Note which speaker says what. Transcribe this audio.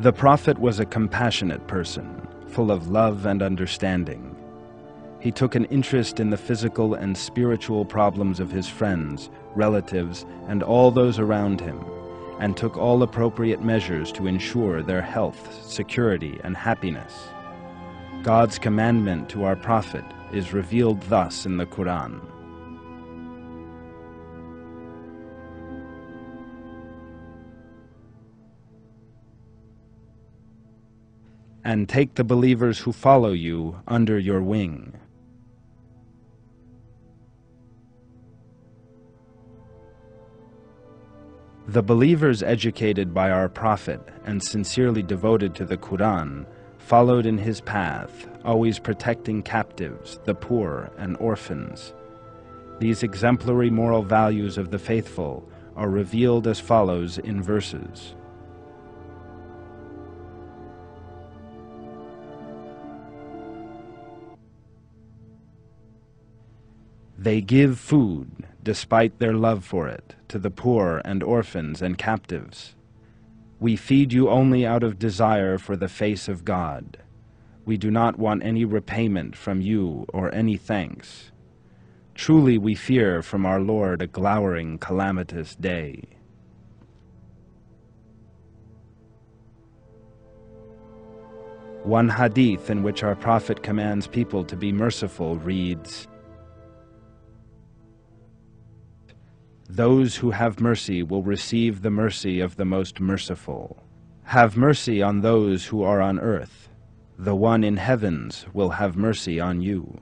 Speaker 1: The Prophet was a compassionate person, full of love and understanding. He took an interest in the physical and spiritual problems of his friends, relatives, and all those around him, and took all appropriate measures to ensure their health, security, and happiness. God's commandment to our Prophet is revealed thus in the Quran. And take the believers who follow you under your wing. The believers educated by our Prophet and sincerely devoted to the Quran followed in his path, always protecting captives, the poor, and orphans. These exemplary moral values of the faithful are revealed as follows in verses. They give food, despite their love for it, to the poor and orphans and captives. We feed you only out of desire for the face of God. We do not want any repayment from you or any thanks. Truly we fear from our Lord a glowering, calamitous day. One hadith in which our Prophet commands people to be merciful reads, Those who have mercy will receive the mercy of the most merciful. Have mercy on those who are on earth. The one in heavens will have mercy on you.